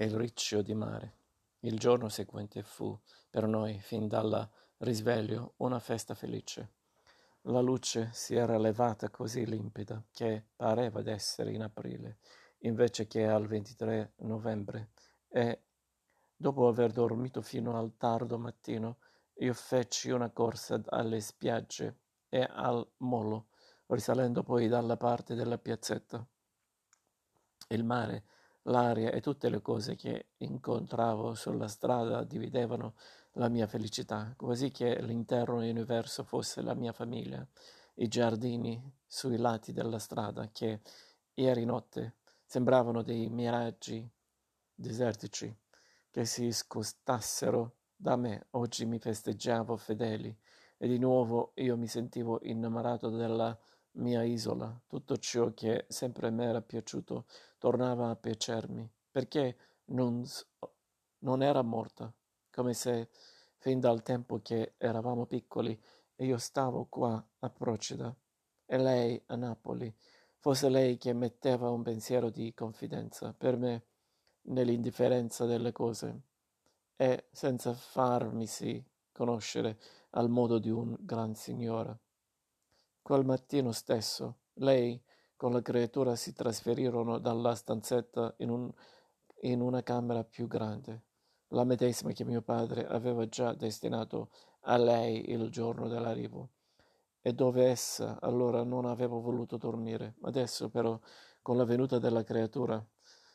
e il riccio di mare. Il giorno seguente fu, per noi, fin dal risveglio, una festa felice. La luce si era levata così limpida che pareva d'essere in aprile, invece che al 23 novembre, e dopo aver dormito fino al tardo mattino, io feci una corsa alle spiagge e al molo, risalendo poi dalla parte della piazzetta. Il mare L'aria e tutte le cose che incontravo sulla strada dividevano la mia felicità, quasi che l'intero universo fosse la mia famiglia. I giardini sui lati della strada, che ieri notte sembravano dei miraggi desertici che si scostassero da me, oggi mi festeggiavo fedeli e di nuovo io mi sentivo innamorato della mia isola, tutto ciò che sempre mi era piaciuto tornava a piacermi, perché non, non era morta, come se fin dal tempo che eravamo piccoli e io stavo qua a Procida e lei a Napoli, fosse lei che metteva un pensiero di confidenza per me nell'indifferenza delle cose e senza farmisi conoscere al modo di un gran signore. Quel mattino stesso, lei con la creatura si trasferirono dalla stanzetta in, un, in una camera più grande, la medesima che mio padre aveva già destinato a lei il giorno dell'arrivo, e dove essa allora non aveva voluto dormire. Adesso però, con la venuta della creatura,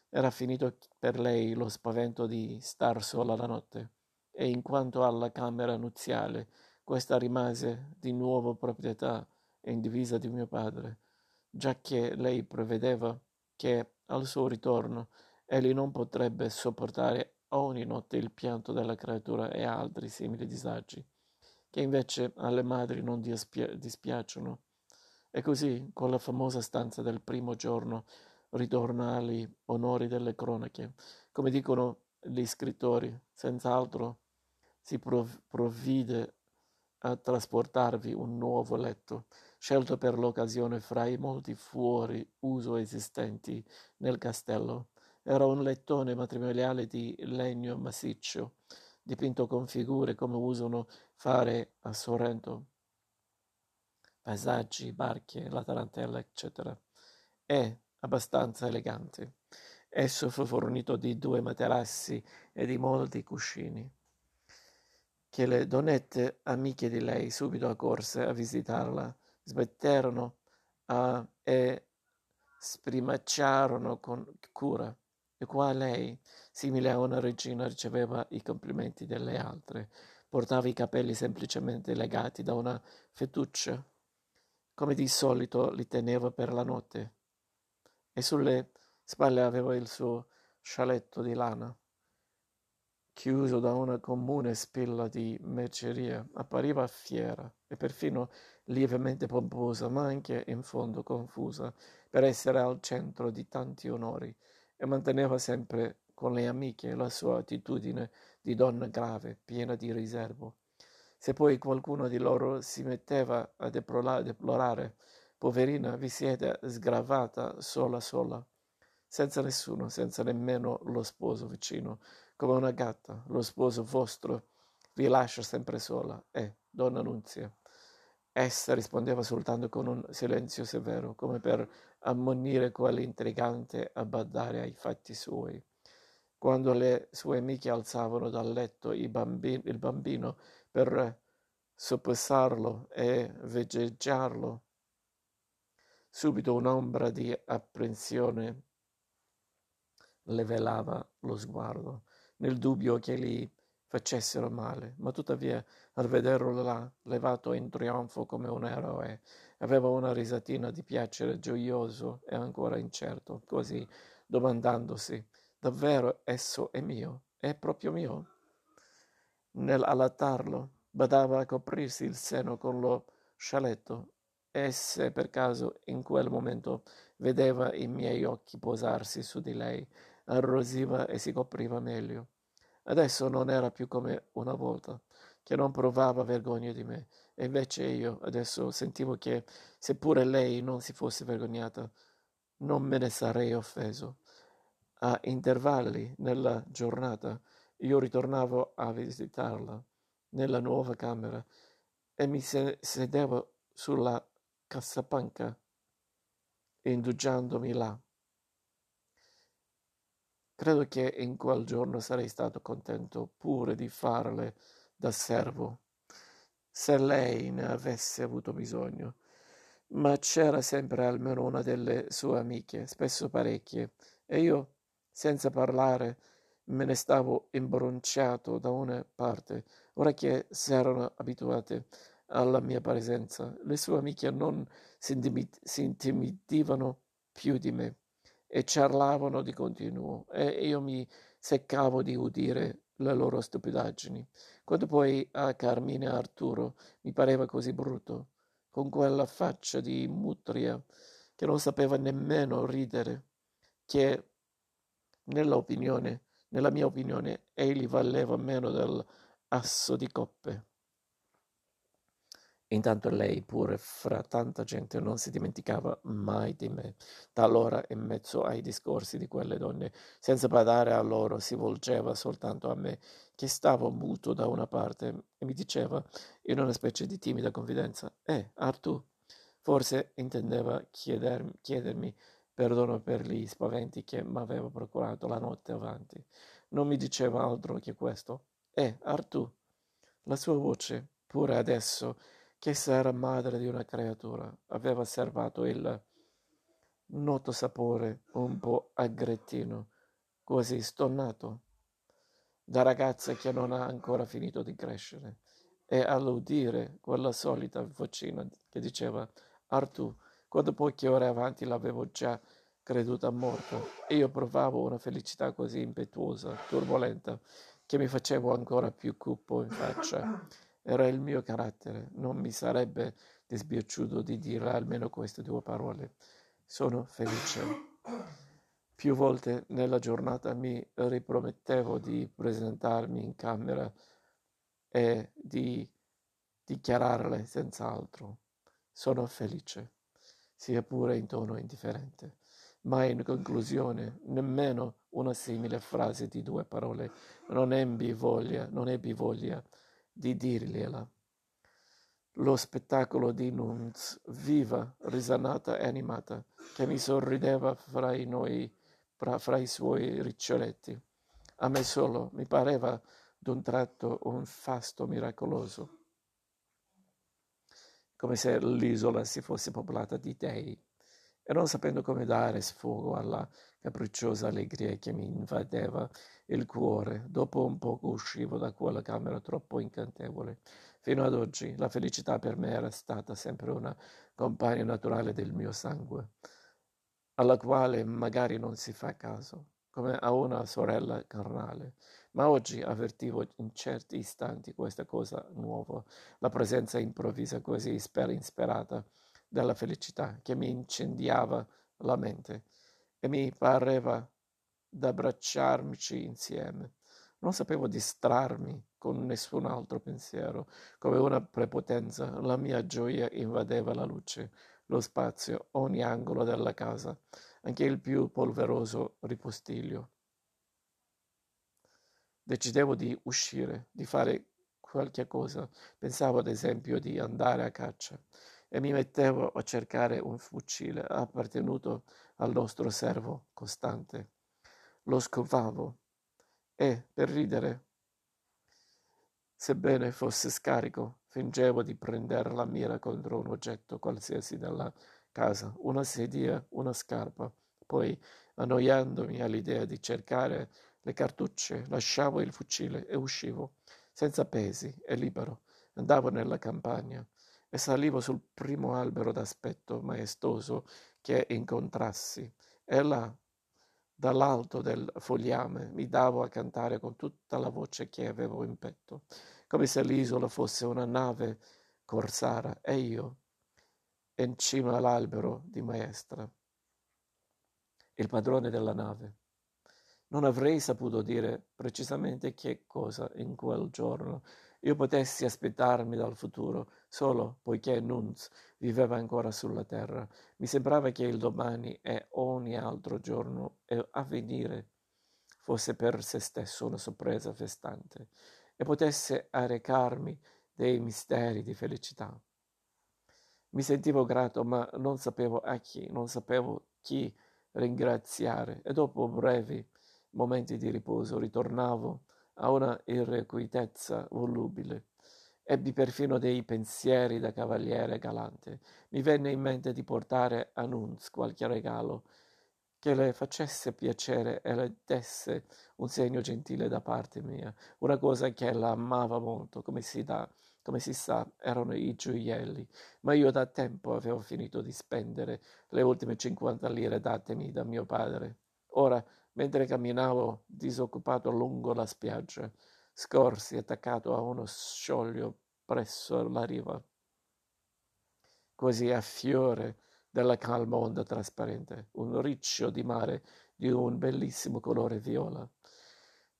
era finito per lei lo spavento di star sola la notte, e in quanto alla camera nuziale, questa rimase di nuovo proprietà e in divisa di mio padre, giacché lei prevedeva che al suo ritorno egli non potrebbe sopportare ogni notte il pianto della creatura e altri simili disagi, che invece alle madri non dispia- dispiacciono. E così, con la famosa stanza del primo giorno, ritorna agli onori delle cronache. Come dicono gli scrittori, senz'altro si prov- provvide a trasportarvi un nuovo letto, scelto per l'occasione fra i molti fuori uso esistenti nel castello. Era un lettone matrimoniale di legno massiccio, dipinto con figure come usano fare a Sorrento, paesaggi, barche, la tarantella, eccetera, e abbastanza elegante. Esso fu fornito di due materassi e di molti cuscini che le donnette amiche di lei subito accorse a visitarla, smetterono uh, e sprimacciarono con cura. E qua lei, simile a una regina, riceveva i complimenti delle altre. Portava i capelli semplicemente legati da una fettuccia, come di solito li teneva per la notte, e sulle spalle aveva il suo scialetto di lana chiuso da una comune spilla di merceria, appariva fiera e perfino lievemente pomposa, ma anche in fondo confusa, per essere al centro di tanti onori, e manteneva sempre con le amiche la sua attitudine di donna grave, piena di riservo. Se poi qualcuno di loro si metteva a deplorare, poverina, vi siete sgravata sola sola, senza nessuno, senza nemmeno lo sposo vicino, come una gatta, lo sposo vostro vi lascia sempre sola. E, donna Nunzia, essa rispondeva soltanto con un silenzio severo, come per ammonire quell'intrigante a badare ai fatti suoi. Quando le sue amiche alzavano dal letto bambino, il bambino per soppressarlo e vegeggiarlo, subito un'ombra di apprensione le velava lo sguardo nel dubbio che gli facessero male, ma tuttavia al vederlo là, levato in trionfo come un eroe, aveva una risatina di piacere gioioso e ancora incerto, così domandandosi, davvero esso è mio? È proprio mio? Nell'allattarlo, badava a coprirsi il seno con lo scialetto e se per caso in quel momento vedeva i miei occhi posarsi su di lei, arrosiva e si copriva meglio. Adesso non era più come una volta, che non provava vergogna di me, e invece io adesso sentivo che, seppure lei non si fosse vergognata, non me ne sarei offeso. A intervalli nella giornata io ritornavo a visitarla nella nuova camera e mi sedevo sulla cassapanca indugiandomi là. Credo che in quel giorno sarei stato contento pure di farle da servo, se lei ne avesse avuto bisogno. Ma c'era sempre almeno una delle sue amiche, spesso parecchie, e io, senza parlare, me ne stavo imbronciato da una parte, ora che si erano abituate alla mia presenza. Le sue amiche non si, intimidivano più di me e ciarlavano di continuo e io mi seccavo di udire le loro stupidaggini. Quando poi a Carmine Arturo mi pareva così brutto, con quella faccia di mutria che non sapeva nemmeno ridere, che nella opinione, nella mia opinione, egli valeva meno dell'asso di coppe. Intanto lei pure fra tanta gente non si dimenticava mai di me. Talora in mezzo ai discorsi di quelle donne, senza badare a loro, si volgeva soltanto a me, che stavo muto da una parte, e mi diceva, in una specie di timida confidenza, Eh, Artù, forse intendeva chiedermi, chiedermi perdono per gli spaventi che m'aveva procurato la notte avanti. Non mi diceva altro che questo. Eh, Artù, la sua voce, pure adesso, Ch'essa era madre di una creatura, aveva serbato il noto sapore un po' aggrettino, quasi stonnato, da ragazza che non ha ancora finito di crescere. E all'udire quella solita vocina che diceva Artù, quando poche ore avanti l'avevo già creduta morta, e io provavo una felicità così impetuosa, turbolenta, che mi facevo ancora più cupo in faccia era il mio carattere, non mi sarebbe dispiaciuto di dire almeno queste due parole. Sono felice. Più volte nella giornata mi ripromettevo di presentarmi in camera e di dichiararle senz'altro. Sono felice, sia pure in tono indifferente. Ma in conclusione, nemmeno una simile frase di due parole non ebbi voglia, non ebbi voglia di dirgliela. Lo spettacolo di Nunz, viva, risanata e animata, che mi sorrideva fra i, noi, fra, fra i suoi riccioletti. A me solo mi pareva d'un tratto un fasto miracoloso, come se l'isola si fosse popolata di dei e non sapendo come dare sfogo alla capricciosa allegria che mi invadeva il cuore, dopo un poco uscivo da quella camera troppo incantevole. Fino ad oggi la felicità per me era stata sempre una compagna naturale del mio sangue, alla quale magari non si fa caso, come a una sorella carnale. Ma oggi avvertivo in certi istanti questa cosa nuova, la presenza improvvisa, quasi insperata, della felicità che mi incendiava la mente e mi pareva d'abbracciarmici insieme. Non sapevo distrarmi con nessun altro pensiero, come una prepotenza. La mia gioia invadeva la luce, lo spazio, ogni angolo della casa, anche il più polveroso ripostiglio. Decidevo di uscire, di fare qualche cosa. Pensavo ad esempio di andare a caccia e mi mettevo a cercare un fucile appartenuto al nostro servo costante. Lo scovavo e, per ridere, sebbene fosse scarico, fingevo di prendere la mira contro un oggetto qualsiasi della casa, una sedia, una scarpa. Poi, annoiandomi all'idea di cercare le cartucce, lasciavo il fucile e uscivo, senza pesi e libero. Andavo nella campagna e salivo sul primo albero d'aspetto maestoso che incontrassi e là, dall'alto del fogliame, mi davo a cantare con tutta la voce che avevo in petto, come se l'isola fosse una nave corsara e io, in cima all'albero di maestra, il padrone della nave. Non avrei saputo dire precisamente che cosa in quel giorno io potessi aspettarmi dal futuro, solo poiché Nunz viveva ancora sulla terra. Mi sembrava che il domani e ogni altro giorno a venire fosse per se stesso una sorpresa festante e potesse arrecarmi dei misteri di felicità. Mi sentivo grato, ma non sapevo a chi, non sapevo chi ringraziare e dopo brevi momenti di riposo ritornavo a una irrequietezza volubile. Ebbi perfino dei pensieri da cavaliere galante. Mi venne in mente di portare a Nunz qualche regalo che le facesse piacere e le desse un segno gentile da parte mia, una cosa che la amava molto, come si, dà, come si sa, erano i gioielli, ma io da tempo avevo finito di spendere le ultime cinquanta lire datemi da mio padre. Ora, mentre camminavo disoccupato lungo la spiaggia, scorsi attaccato a uno scioglio presso la riva, così a fiore della calma onda trasparente, un riccio di mare di un bellissimo colore viola.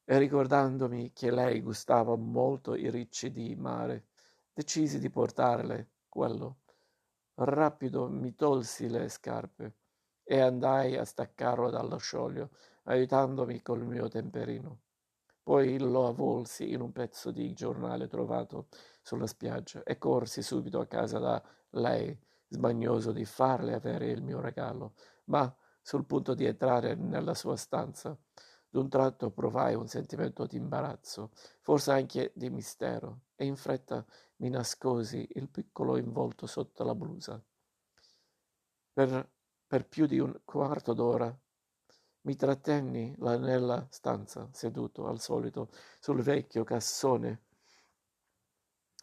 E ricordandomi che lei gustava molto i ricci di mare, decisi di portarle quello. Rapido mi tolsi le scarpe e andai a staccarlo dallo scioglio, aiutandomi col mio temperino. Poi lo avvolsi in un pezzo di giornale trovato sulla spiaggia e corsi subito a casa da lei, sbagnoso di farle avere il mio regalo, ma sul punto di entrare nella sua stanza, d'un tratto provai un sentimento di imbarazzo, forse anche di mistero, e in fretta mi nascosi il piccolo involto sotto la blusa. Per, per più di un quarto d'ora mi trattenni là nella stanza, seduto al solito sul vecchio cassone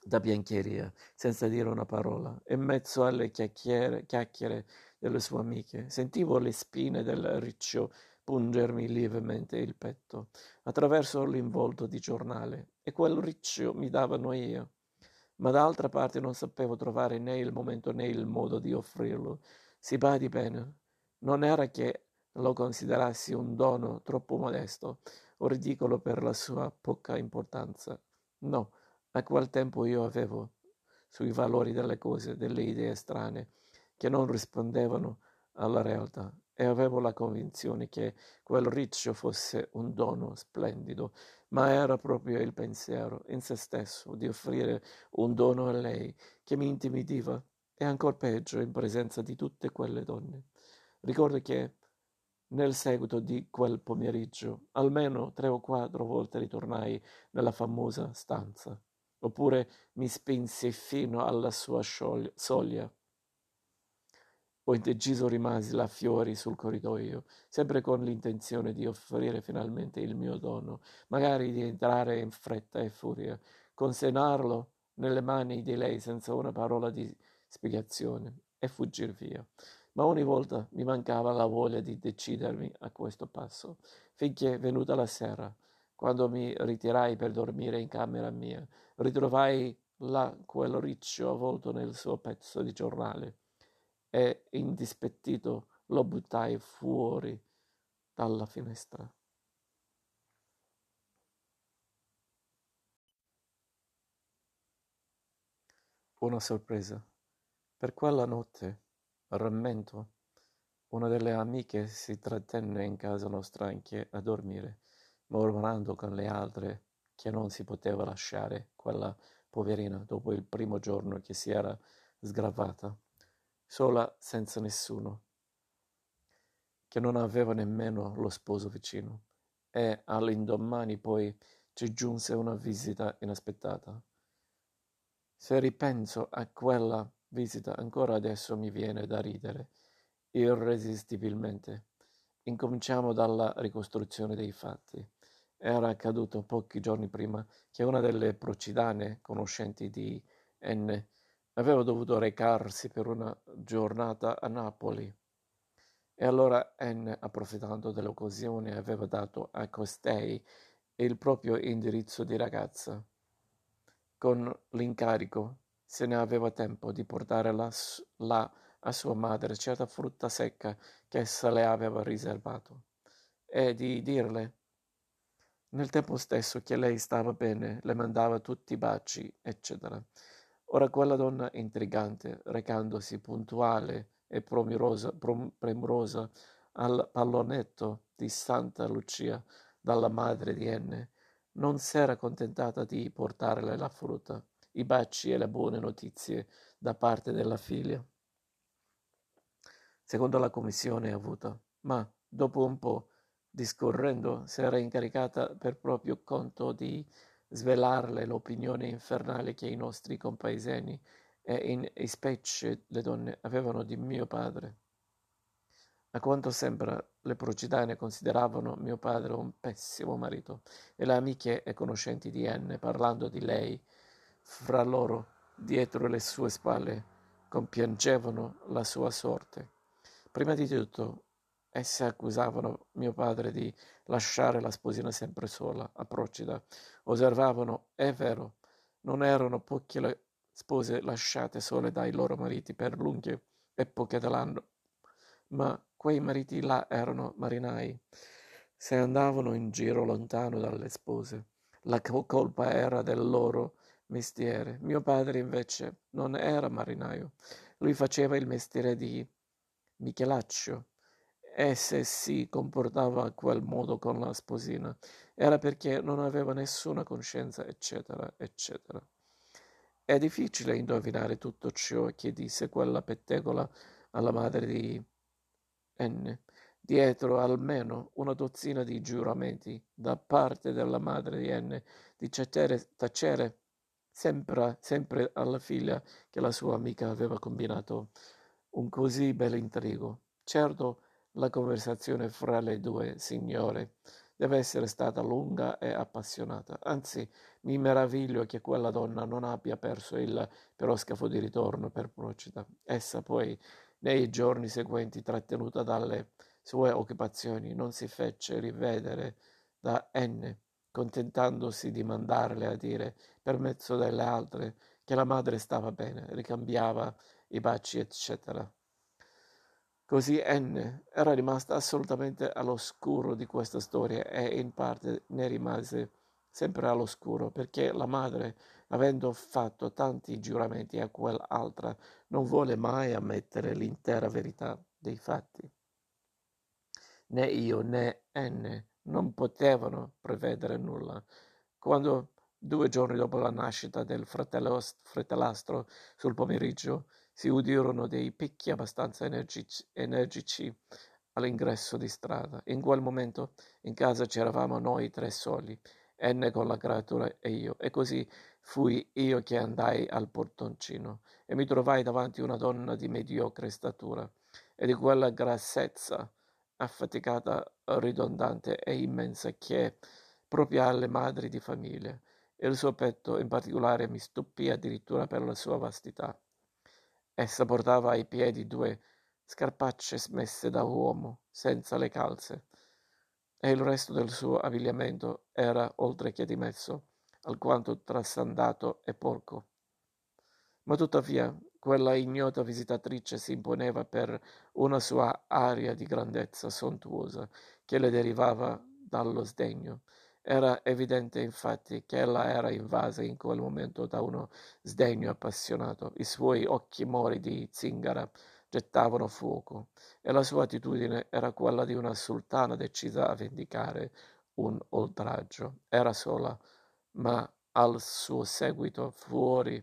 da biancheria, senza dire una parola. In mezzo alle chiacchiere, chiacchiere delle sue amiche, sentivo le spine del riccio pungermi lievemente il petto attraverso l'involto di giornale e quel riccio mi dava noia. Ma d'altra parte non sapevo trovare né il momento né il modo di offrirlo. Si badi bene, non era che lo considerassi un dono troppo modesto o ridicolo per la sua poca importanza. No, a quel tempo io avevo sui valori delle cose delle idee strane che non rispondevano alla realtà e avevo la convinzione che quel riccio fosse un dono splendido, ma era proprio il pensiero in se stesso di offrire un dono a lei che mi intimidiva e ancor peggio in presenza di tutte quelle donne. Ricordo che nel seguito di quel pomeriggio almeno tre o quattro volte ritornai nella famosa stanza oppure mi spinsi fino alla sua soglia. Poi deciso rimasi là fiori sul corridoio, sempre con l'intenzione di offrire finalmente il mio dono, magari di entrare in fretta e furia, consegnarlo nelle mani di lei senza una parola di spiegazione e fuggir via. Ma ogni volta mi mancava la voglia di decidermi a questo passo, finché, venuta la sera, quando mi ritirai per dormire in camera mia, ritrovai là quel riccio avvolto nel suo pezzo di giornale e, indispettito, lo buttai fuori dalla finestra. Una sorpresa. Per quella notte, rammento, una delle amiche si trattenne in casa nostra anche a dormire mormorando con le altre che non si poteva lasciare quella poverina dopo il primo giorno che si era sgravata, sola senza nessuno, che non aveva nemmeno lo sposo vicino, e all'indomani poi ci giunse una visita inaspettata. Se ripenso a quella visita ancora adesso mi viene da ridere, irresistibilmente. Incominciamo dalla ricostruzione dei fatti. Era accaduto pochi giorni prima che una delle procidane conoscenti di N aveva dovuto recarsi per una giornata a Napoli. E allora N, approfittando dell'occasione, aveva dato a costei il proprio indirizzo di ragazza. Con l'incarico se ne aveva tempo di portare là, là a sua madre certa frutta secca che essa le aveva riservato e di dirle Nel tempo stesso che lei stava bene, le mandava tutti i baci, eccetera. Ora quella donna intrigante, recandosi puntuale e premurosa, premurosa al pallonetto di Santa Lucia dalla madre di Enne, non s'era contentata di portarle la frutta, i baci e le buone notizie da parte della figlia, secondo la commissione avuta, ma dopo un po' discorrendo s'era incaricata per proprio conto di svelarle l'opinione infernale che i nostri compaesani e in specie le donne avevano di mio padre. A quanto sembra, le procidane consideravano mio padre un pessimo marito e le amiche e conoscenti di N, parlando di lei, fra loro, dietro le sue spalle, compiangevano la sua sorte. Prima di tutto, Esse accusavano mio padre di lasciare la sposina sempre sola a Procida. Osservavano, è vero, non erano poche le spose lasciate sole dai loro mariti per lunghe epoche dell'anno, ma quei mariti là erano marinai. Se andavano in giro lontano dalle spose, la colpa era del loro mestiere. Mio padre invece non era marinaio. Lui faceva il mestiere di Michelaccio e se si comportava a quel modo con la sposina era perché non aveva nessuna coscienza, eccetera, eccetera. È difficile indovinare tutto ciò che disse quella pettegola alla madre di N. Dietro almeno una dozzina di giuramenti da parte della madre di N di tacere, tacere sempre, sempre alla figlia che la sua amica aveva combinato un così bel intrigo. Certo, la conversazione fra le due signore deve essere stata lunga e appassionata. Anzi, mi meraviglio che quella donna non abbia perso il piroscafo di ritorno per Procida. Essa poi, nei giorni seguenti, trattenuta dalle sue occupazioni, non si fece rivedere da N, contentandosi di mandarle a dire, per mezzo delle altre, che la madre stava bene, ricambiava i baci, eccetera. Così N era rimasta assolutamente all'oscuro di questa storia e in parte ne rimase sempre all'oscuro perché la madre, avendo fatto tanti giuramenti a quell'altra, non vuole mai ammettere l'intera verità dei fatti. Né io né N non potevano prevedere nulla. Quando due giorni dopo la nascita del fratellastro sul pomeriggio si udirono dei picchi abbastanza energici, energici all'ingresso di strada. In quel momento in casa c'eravamo noi tre soli, N con la creatura e io, e così fui io che andai al portoncino e mi trovai davanti una donna di mediocre statura e di quella grassezza affaticata, ridondante e immensa che è propria alle madri di famiglia. Il suo petto in particolare mi stupì addirittura per la sua vastità. Essa portava ai piedi due scarpacce smesse da uomo, senza le calze, e il resto del suo abbigliamento era, oltre che dimesso, alquanto trasandato e porco. Ma tuttavia quella ignota visitatrice si imponeva per una sua aria di grandezza sontuosa che le derivava dallo sdegno era evidente infatti che ella era invasa in quel momento da uno sdegno appassionato. I suoi occhi mori di zingara gettavano fuoco e la sua attitudine era quella di una sultana decisa a vendicare un oltraggio. Era sola, ma al suo seguito fuori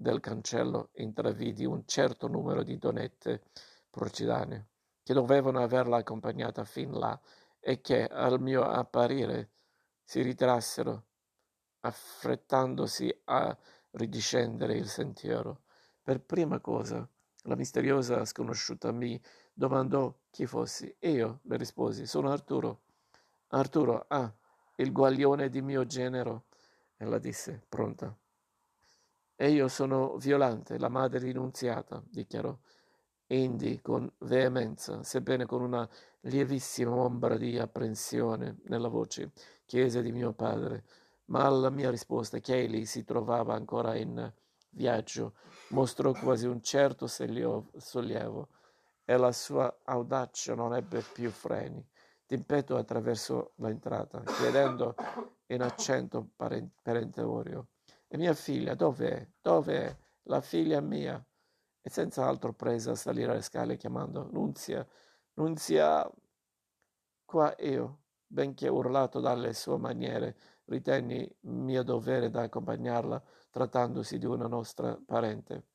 del cancello intravidi un certo numero di donette procidane che dovevano averla accompagnata fin là e che al mio apparire si ritrassero, affrettandosi a ridiscendere il sentiero. Per prima cosa, la misteriosa sconosciuta mi domandò chi fossi. Io le risposi: Sono Arturo. Arturo, ah, il guaglione di mio genero. Ella disse, pronta. E io sono Violante, la madre rinunziata, dichiarò. Indi, con veemenza, sebbene con una lievissima ombra di apprensione nella voce, chiese di mio padre, ma alla mia risposta egli si trovava ancora in viaggio, mostrò quasi un certo sollievo e la sua audacia non ebbe più freni. d'impeto attraverso l'entrata, chiedendo in accento perentorio, e mia figlia, dov'è? Dov'è la figlia mia? E senza altro presa a salire le scale chiamando, Nunzia, Nunzia, qua io, benché urlato dalle sue maniere, ritenni mio dovere da accompagnarla, trattandosi di una nostra parente.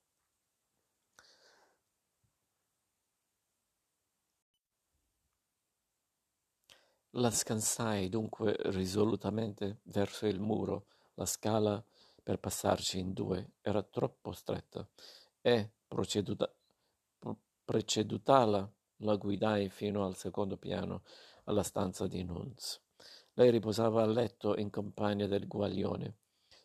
La scansai dunque risolutamente verso il muro. La scala per passarci in due era troppo stretta e, precedutala, la guidai fino al secondo piano, alla stanza di Nunz. Lei riposava a letto in compagnia del guaglione,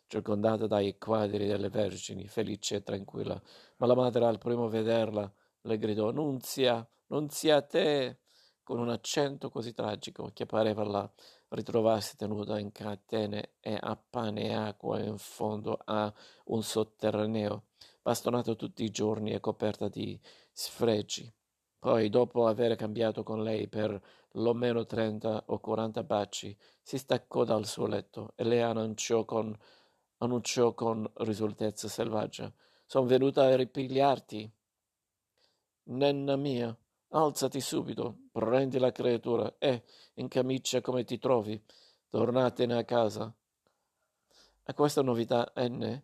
circondata dai quadri delle vergini, felice e tranquilla. Ma la madre, al primo vederla, le gridò Nunzia, Nunzia te! con un accento così tragico che pareva la ritrovarsi tenuta in catene e a pane e acqua in fondo a un sotterraneo, bastonato tutti i giorni e coperta di sfregi. Poi, dopo aver cambiato con lei per lo meno trenta o quaranta baci, si staccò dal suo letto e le annunciò con, annunciò con risolutezza selvaggia: Sono venuta a ripigliarti. Nenna mia, Alzati subito, prendi la creatura e, in camicia come ti trovi, tornatene a casa. A questa novità N,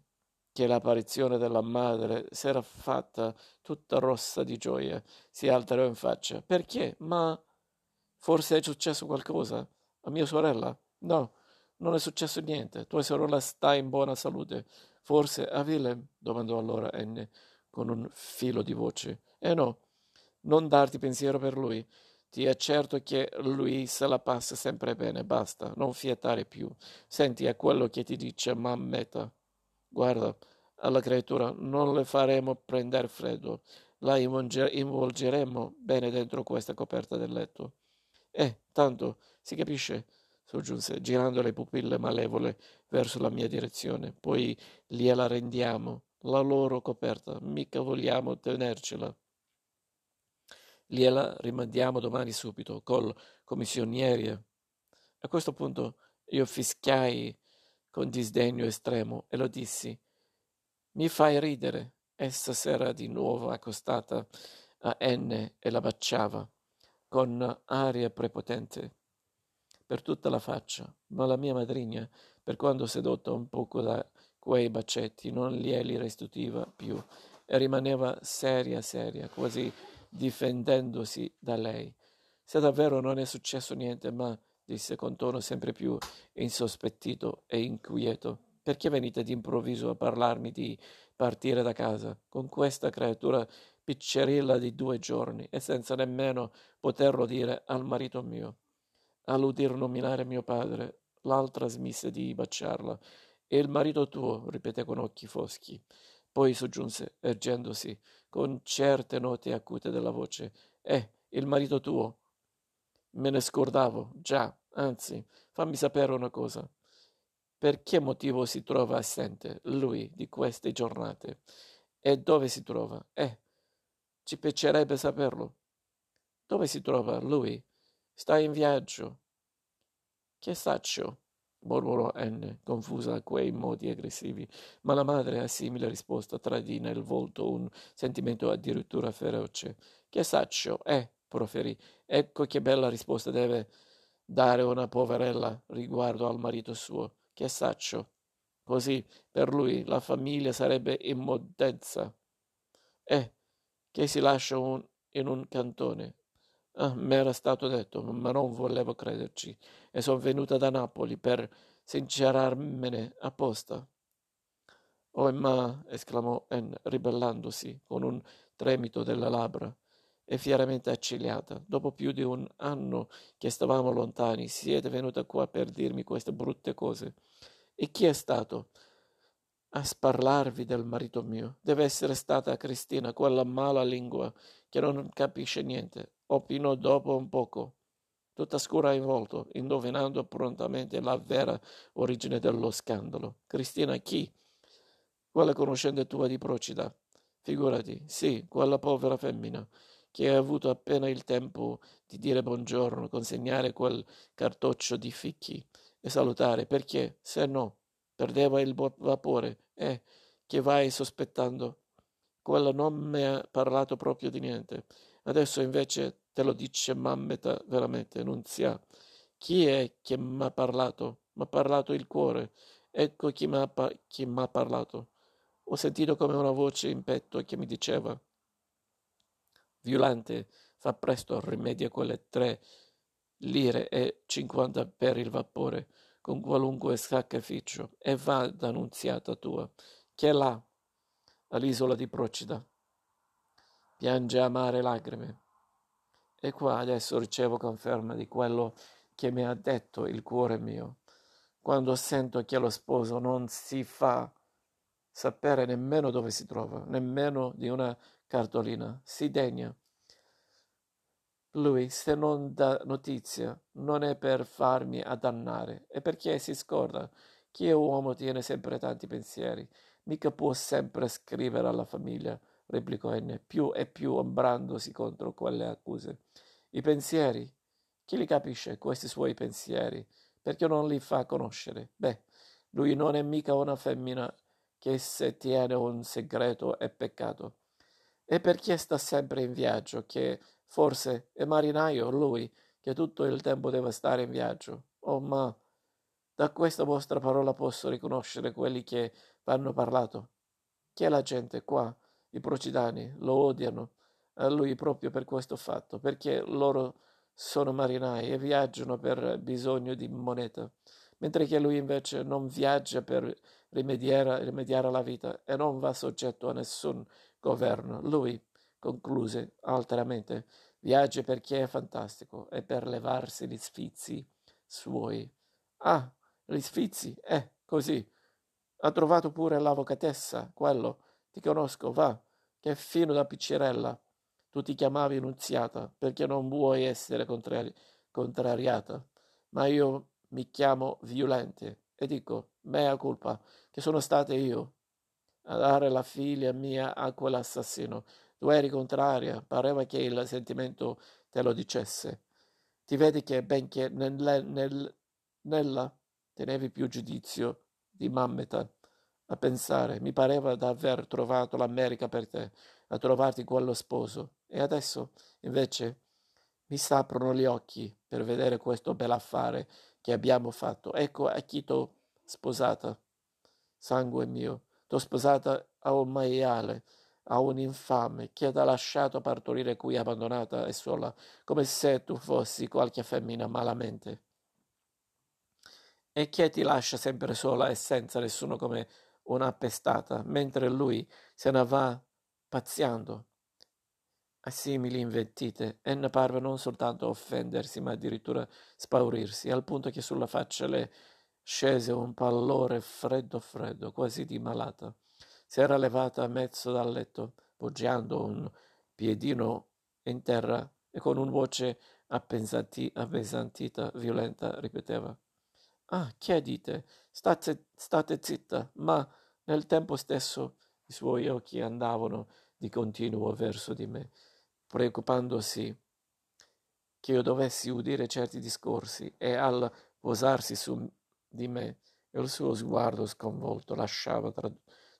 che l'apparizione della madre s'era fatta tutta rossa di gioia, si alterò in faccia. Perché? Ma forse è successo qualcosa? A mia sorella? No, non è successo niente. Tua sorella sta in buona salute. Forse a Willem? domandò allora N con un filo di voce. Eh no, non darti pensiero per lui. Ti accerto che lui se la passa sempre bene, basta, non fiatare più. Senti a quello che ti dice Mammeta. Guarda, alla creatura non le faremo prendere freddo, la involgeremo bene dentro questa coperta del letto. Eh, tanto, si capisce, soggiunse, girando le pupille malevole verso la mia direzione. Poi gliela rendiamo, la loro coperta, mica vogliamo tenercela gliela rimandiamo domani subito col commissioniere. A questo punto io fischiai con disdegno estremo e lo dissi. Mi fai ridere. Essa s'era di nuovo accostata a N e la baciava con aria prepotente per tutta la faccia, ma la mia madrigna, per quando sedotta un poco da quei bacetti, non glieli restituiva più e rimaneva seria seria, quasi difendendosi da lei. Se davvero non è successo niente, ma, disse con tono sempre più insospettito e inquieto, perché venite d'improvviso a parlarmi di partire da casa con questa creatura piccerilla di due giorni e senza nemmeno poterlo dire al marito mio? All'udir nominare mio padre, l'altra smise di baciarla. E il marito tuo, ripeté con occhi foschi. Poi soggiunse, ergendosi, con certe note acute della voce. Eh, il marito tuo. Me ne scordavo, già, anzi, fammi sapere una cosa. Per che motivo si trova assente lui di queste giornate? E dove si trova? Eh, ci piacerebbe saperlo. Dove si trova lui? Sta in viaggio. Che saccio? Mormorò Anne, confusa a quei modi aggressivi, ma la madre a simile risposta tradì nel volto un sentimento addirittura feroce. Che saccio, eh, proferì. Ecco che bella risposta deve dare una poverella riguardo al marito suo. Che saccio. Così, per lui, la famiglia sarebbe in modezza. Eh, che si lascia un, in un cantone, Ah, m'era stato detto, ma non volevo crederci, e son venuta da Napoli per sincerarmene apposta. Oh, ma, esclamò Anne, ribellandosi con un tremito delle labbra e fieramente accigliata, dopo più di un anno che stavamo lontani, siete venuta qua per dirmi queste brutte cose. E chi è stato? a sparlarvi del marito mio. Deve essere stata Cristina, quella mala lingua che non capisce niente opinò dopo un poco, tutta scura in volto, indovinando prontamente la vera origine dello scandalo. Cristina chi? Quella conoscente tua di Procida. Figurati, sì, quella povera femmina, che ha avuto appena il tempo di dire buongiorno, consegnare quel cartoccio di fichi e salutare, perché se no perdeva il vapore e che vai sospettando. Quella non mi ha parlato proprio di niente. Adesso invece te lo dice Mammeta veramente, non sia. Chi è che mi ha parlato? Mi ha parlato il cuore. Ecco chi mi ha parlato. Ho sentito come una voce in petto che mi diceva Violante, fa presto, rimedia quelle tre lire e cinquanta per il vapore, con qualunque sacrificio, e va d'annunziata tua, che è là, all'isola di Procida. Piange amare lacrime. E qua adesso ricevo conferma di quello che mi ha detto il cuore mio. Quando sento che lo sposo non si fa sapere nemmeno dove si trova, nemmeno di una cartolina, si degna. Lui, se non dà notizia, non è per farmi addannare, è perché si scorda. Chi è uomo tiene sempre tanti pensieri, mica può sempre scrivere alla famiglia, replicò N, più e più ombrandosi contro quelle accuse. I pensieri? Chi li capisce, questi suoi pensieri? Perché non li fa conoscere? Beh, lui non è mica una femmina che se tiene un segreto è peccato. E perché sta sempre in viaggio, che forse è marinaio lui, che tutto il tempo deve stare in viaggio. Oh, ma da questa vostra parola posso riconoscere quelli che vanno parlato. Che la gente qua, i procidani, lo odiano a lui proprio per questo fatto, perché loro sono marinai e viaggiano per bisogno di moneta, mentre che lui invece non viaggia per rimediare, rimediare alla vita e non va soggetto a nessun governo. Lui, concluse alteramente, viaggia perché è fantastico e per levarsi gli sfizi suoi. Ah, gli sfizi? Eh, così. Ha trovato pure l'avvocatessa, quello. Ti conosco, va, che fino da piccerella. Tu ti chiamavi Nunziata perché non vuoi essere contrari- contrariata, ma io mi chiamo Violente e dico, mea colpa, che sono stata io a dare la figlia mia a quell'assassino. Tu eri contraria, pareva che il sentimento te lo dicesse. Ti vedi che benché nel, nel, nella tenevi più giudizio di Mammeta a pensare, mi pareva d'aver trovato l'America per te, a trovarti quello sposo. E adesso, invece, mi s'aprono gli occhi per vedere questo bel affare che abbiamo fatto. Ecco a chi t'ho sposata, sangue mio, t'ho sposata a un maiale, a un infame che t'ha lasciato partorire qui abbandonata e sola, come se tu fossi qualche femmina malamente. E che ti lascia sempre sola e senza nessuno come una pestata, mentre lui se ne va pazziando a simili invettite, ne parve non soltanto offendersi, ma addirittura spaurirsi, al punto che sulla faccia le scese un pallore freddo freddo, quasi di malata. Si era levata a mezzo dal letto, poggiando un piedino in terra e con una voce appesantita, violenta, ripeteva Ah, che dite? State, state zitta, ma nel tempo stesso i suoi occhi andavano di continuo verso di me, preoccupandosi che io dovessi udire certi discorsi e al posarsi su di me il suo sguardo sconvolto lasciava tra,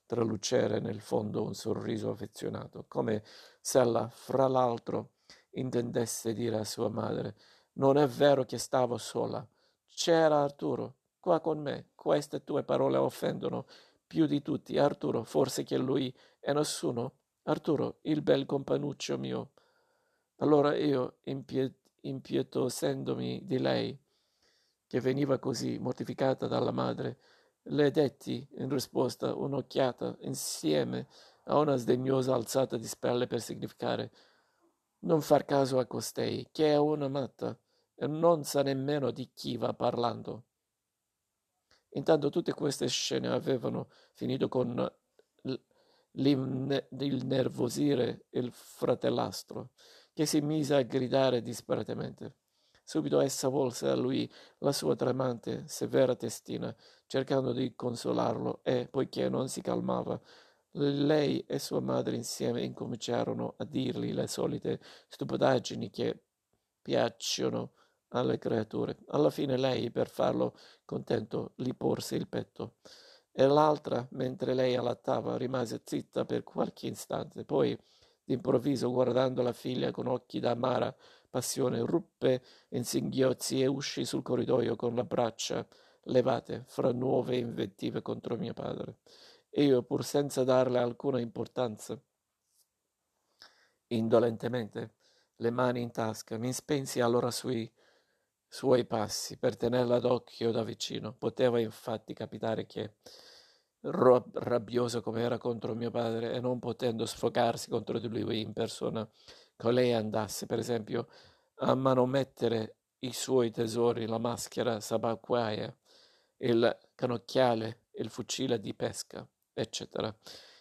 tralucere nel fondo un sorriso affezionato, come se ella, fra l'altro, intendesse dire a sua madre non è vero che stavo sola, c'era Arturo qua con me, queste tue parole offendono più di tutti. Arturo, forse che lui è nessuno. Arturo, il bel companuccio mio. Allora io, impie- impietosendomi di lei, che veniva così mortificata dalla madre, le detti in risposta un'occhiata insieme a una sdegnosa alzata di spalle per significare non far caso a costei, che è una matta e non sa nemmeno di chi va parlando. Intanto tutte queste scene avevano finito con il nervosire il fratellastro, che si mise a gridare disperatamente. Subito essa volse a lui la sua tremante, severa testina, cercando di consolarlo, e, poiché non si calmava, lei e sua madre insieme incominciarono a dirgli le solite stupidaggini che piacciono alle creature. Alla fine lei, per farlo contento, gli porse il petto. E l'altra, mentre lei allattava, rimase zitta per qualche istante. Poi, d'improvviso, guardando la figlia con occhi d'amara passione, ruppe in singhiozzi e uscì sul corridoio con le braccia levate fra nuove invettive contro mio padre. Io, pur senza darle alcuna importanza, indolentemente, le mani in tasca, mi spensi allora sui suoi passi per tenerla d'occhio da vicino. Poteva infatti capitare che, rabbioso come era contro mio padre e non potendo sfogarsi contro di lui in persona, con lei andasse, per esempio, a manomettere i suoi tesori, la maschera sabacquaia, il canocchiale, il fucile di pesca, eccetera,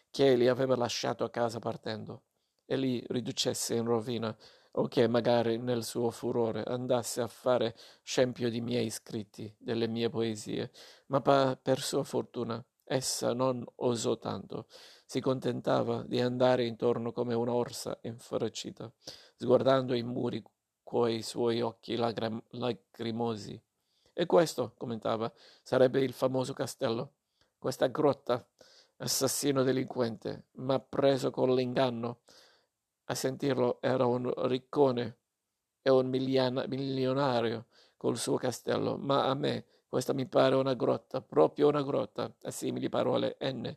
che li aveva lasciato a casa partendo, e li riducesse in rovina o che magari nel suo furore andasse a fare scempio di miei scritti, delle mie poesie, ma pa- per sua fortuna essa non osò tanto, si contentava di andare intorno come un'orsa inferocita, sguardando i muri coi suoi occhi lagrim- lacrimosi. E questo, commentava, sarebbe il famoso castello, questa grotta, assassino delinquente, ma preso con l'inganno, a sentirlo era un riccone e un milionario col suo castello, ma a me questa mi pare una grotta, proprio una grotta, a simili parole N,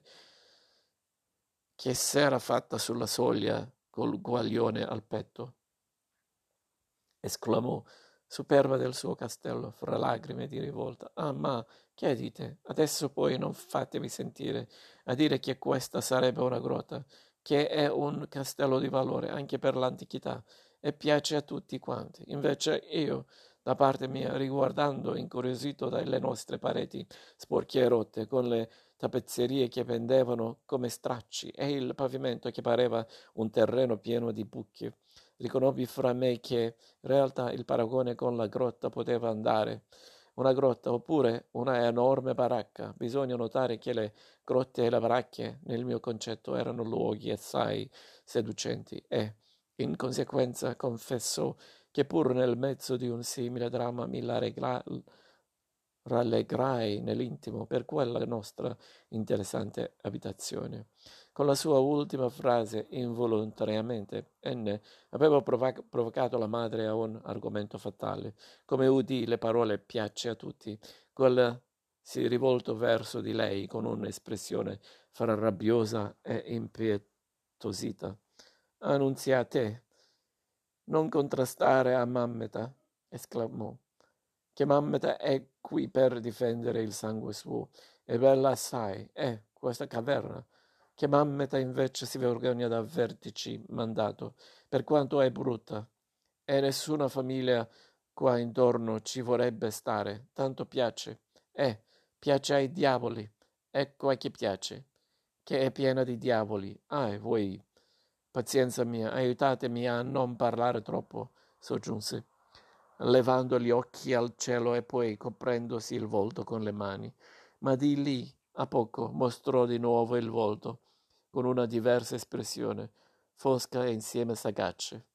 che s'era fatta sulla soglia col guaglione al petto. Esclamò, superba del suo castello, fra lagrime di rivolta. Ah, ma che dite? Adesso poi non fatemi sentire a dire che questa sarebbe una grotta che è un castello di valore anche per l'antichità e piace a tutti quanti. Invece io, da parte mia, riguardando incuriosito dalle nostre pareti sporche e rotte, con le tappezzerie che pendevano come stracci e il pavimento che pareva un terreno pieno di buchi, riconobbi fra me che in realtà il paragone con la grotta poteva andare una grotta oppure una enorme baracca. Bisogna notare che le grotte e le baracche, nel mio concetto, erano luoghi assai seducenti e, in conseguenza, confesso che pur nel mezzo di un simile dramma mi la regla- rallegrai nell'intimo per quella nostra interessante abitazione. Con la sua ultima frase, involontariamente, N aveva provoc- provocato la madre a un argomento fatale. Come udì le parole piace a tutti, quella si rivoltò verso di lei con un'espressione fra rabbiosa e impietosita. Annunziate, non contrastare a Mammeta, esclamò, che Mammeta è qui per difendere il sangue suo. È bella assai, è questa caverna che Mammeta invece si vergogna da vertici mandato, per quanto è brutta, e nessuna famiglia qua intorno ci vorrebbe stare, tanto piace, e piace ai diavoli, ecco a chi piace, che è piena di diavoli. Ah, voi, pazienza mia, aiutatemi a non parlare troppo, soggiunse, levando gli occhi al cielo e poi coprendosi il volto con le mani. Ma di lì a poco mostrò di nuovo il volto con una diversa espressione, fosca e insieme sagace,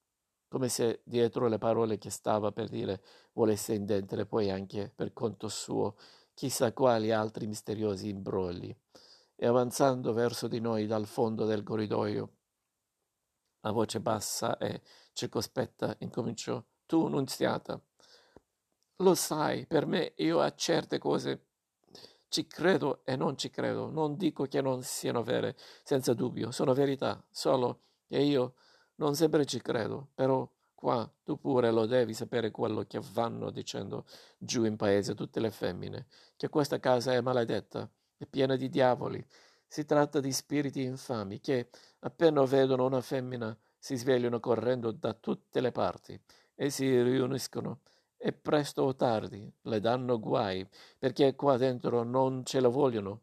come se dietro le parole che stava per dire volesse intendere poi anche per conto suo chissà quali altri misteriosi imbrogli. E avanzando verso di noi dal fondo del corridoio, a voce bassa e circospetta incominciò: Tu, nunziata, lo sai, per me io a certe cose ci credo e non ci credo, non dico che non siano vere, senza dubbio, sono verità, solo che io non sempre ci credo, però qua tu pure lo devi sapere quello che vanno dicendo giù in paese tutte le femmine, che questa casa è maledetta, è piena di diavoli, si tratta di spiriti infami che appena vedono una femmina si svegliano correndo da tutte le parti e si riuniscono e presto o tardi le danno guai, perché qua dentro non ce la vogliono.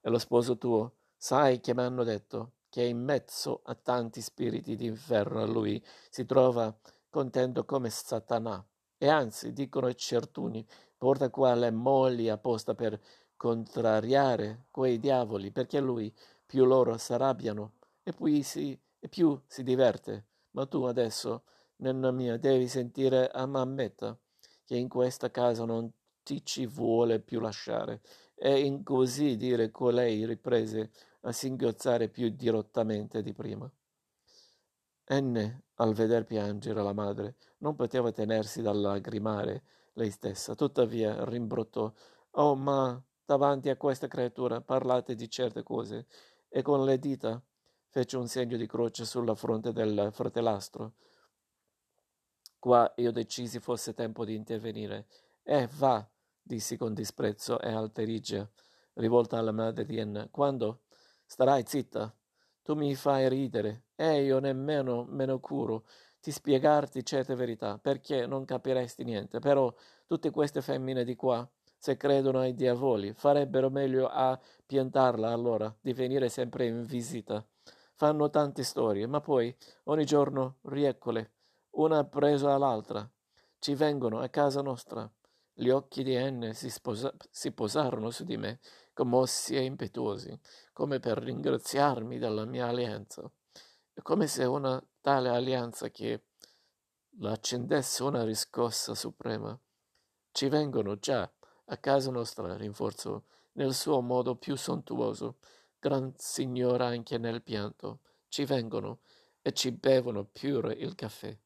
E lo sposo tuo, sai che mi hanno detto che in mezzo a tanti spiriti d'inferno lui si trova contento come Satana. E anzi, dicono certuni, porta qua le mogli apposta per contrariare quei diavoli, perché lui più loro s'arrabbiano e, e più si diverte. Ma tu adesso, nonna mia, devi sentire a mammetta che in questa casa non ti ci vuole più lasciare. E in così dire colei riprese a singhiozzare più dirottamente di prima. Enne, al veder piangere la madre, non poteva tenersi dal lagrimare lei stessa, tuttavia rimbrottò Oh, ma davanti a questa creatura parlate di certe cose, e con le dita fece un segno di croce sulla fronte del fratellastro. Qua io decisi fosse tempo di intervenire. Eh, va, dissi con disprezzo e alterigia, rivolta alla madre di Enna. Quando? Starai zitta. Tu mi fai ridere, e io nemmeno me ne curo di spiegarti certe verità, perché non capiresti niente. Però tutte queste femmine di qua, se credono ai diavoli, farebbero meglio a piantarla allora, di venire sempre in visita. Fanno tante storie, ma poi ogni giorno rieccole, una presa all'altra. Ci vengono a casa nostra. Gli occhi di Enne si, sposa- si posarono su di me, commossi e impetuosi, come per ringraziarmi della mia alleanza. Come se una tale alleanza che l'accendesse una riscossa suprema. Ci vengono già a casa nostra, rinforzò, nel suo modo più sontuoso, gran signora anche nel pianto, ci vengono e ci bevono pure il caffè.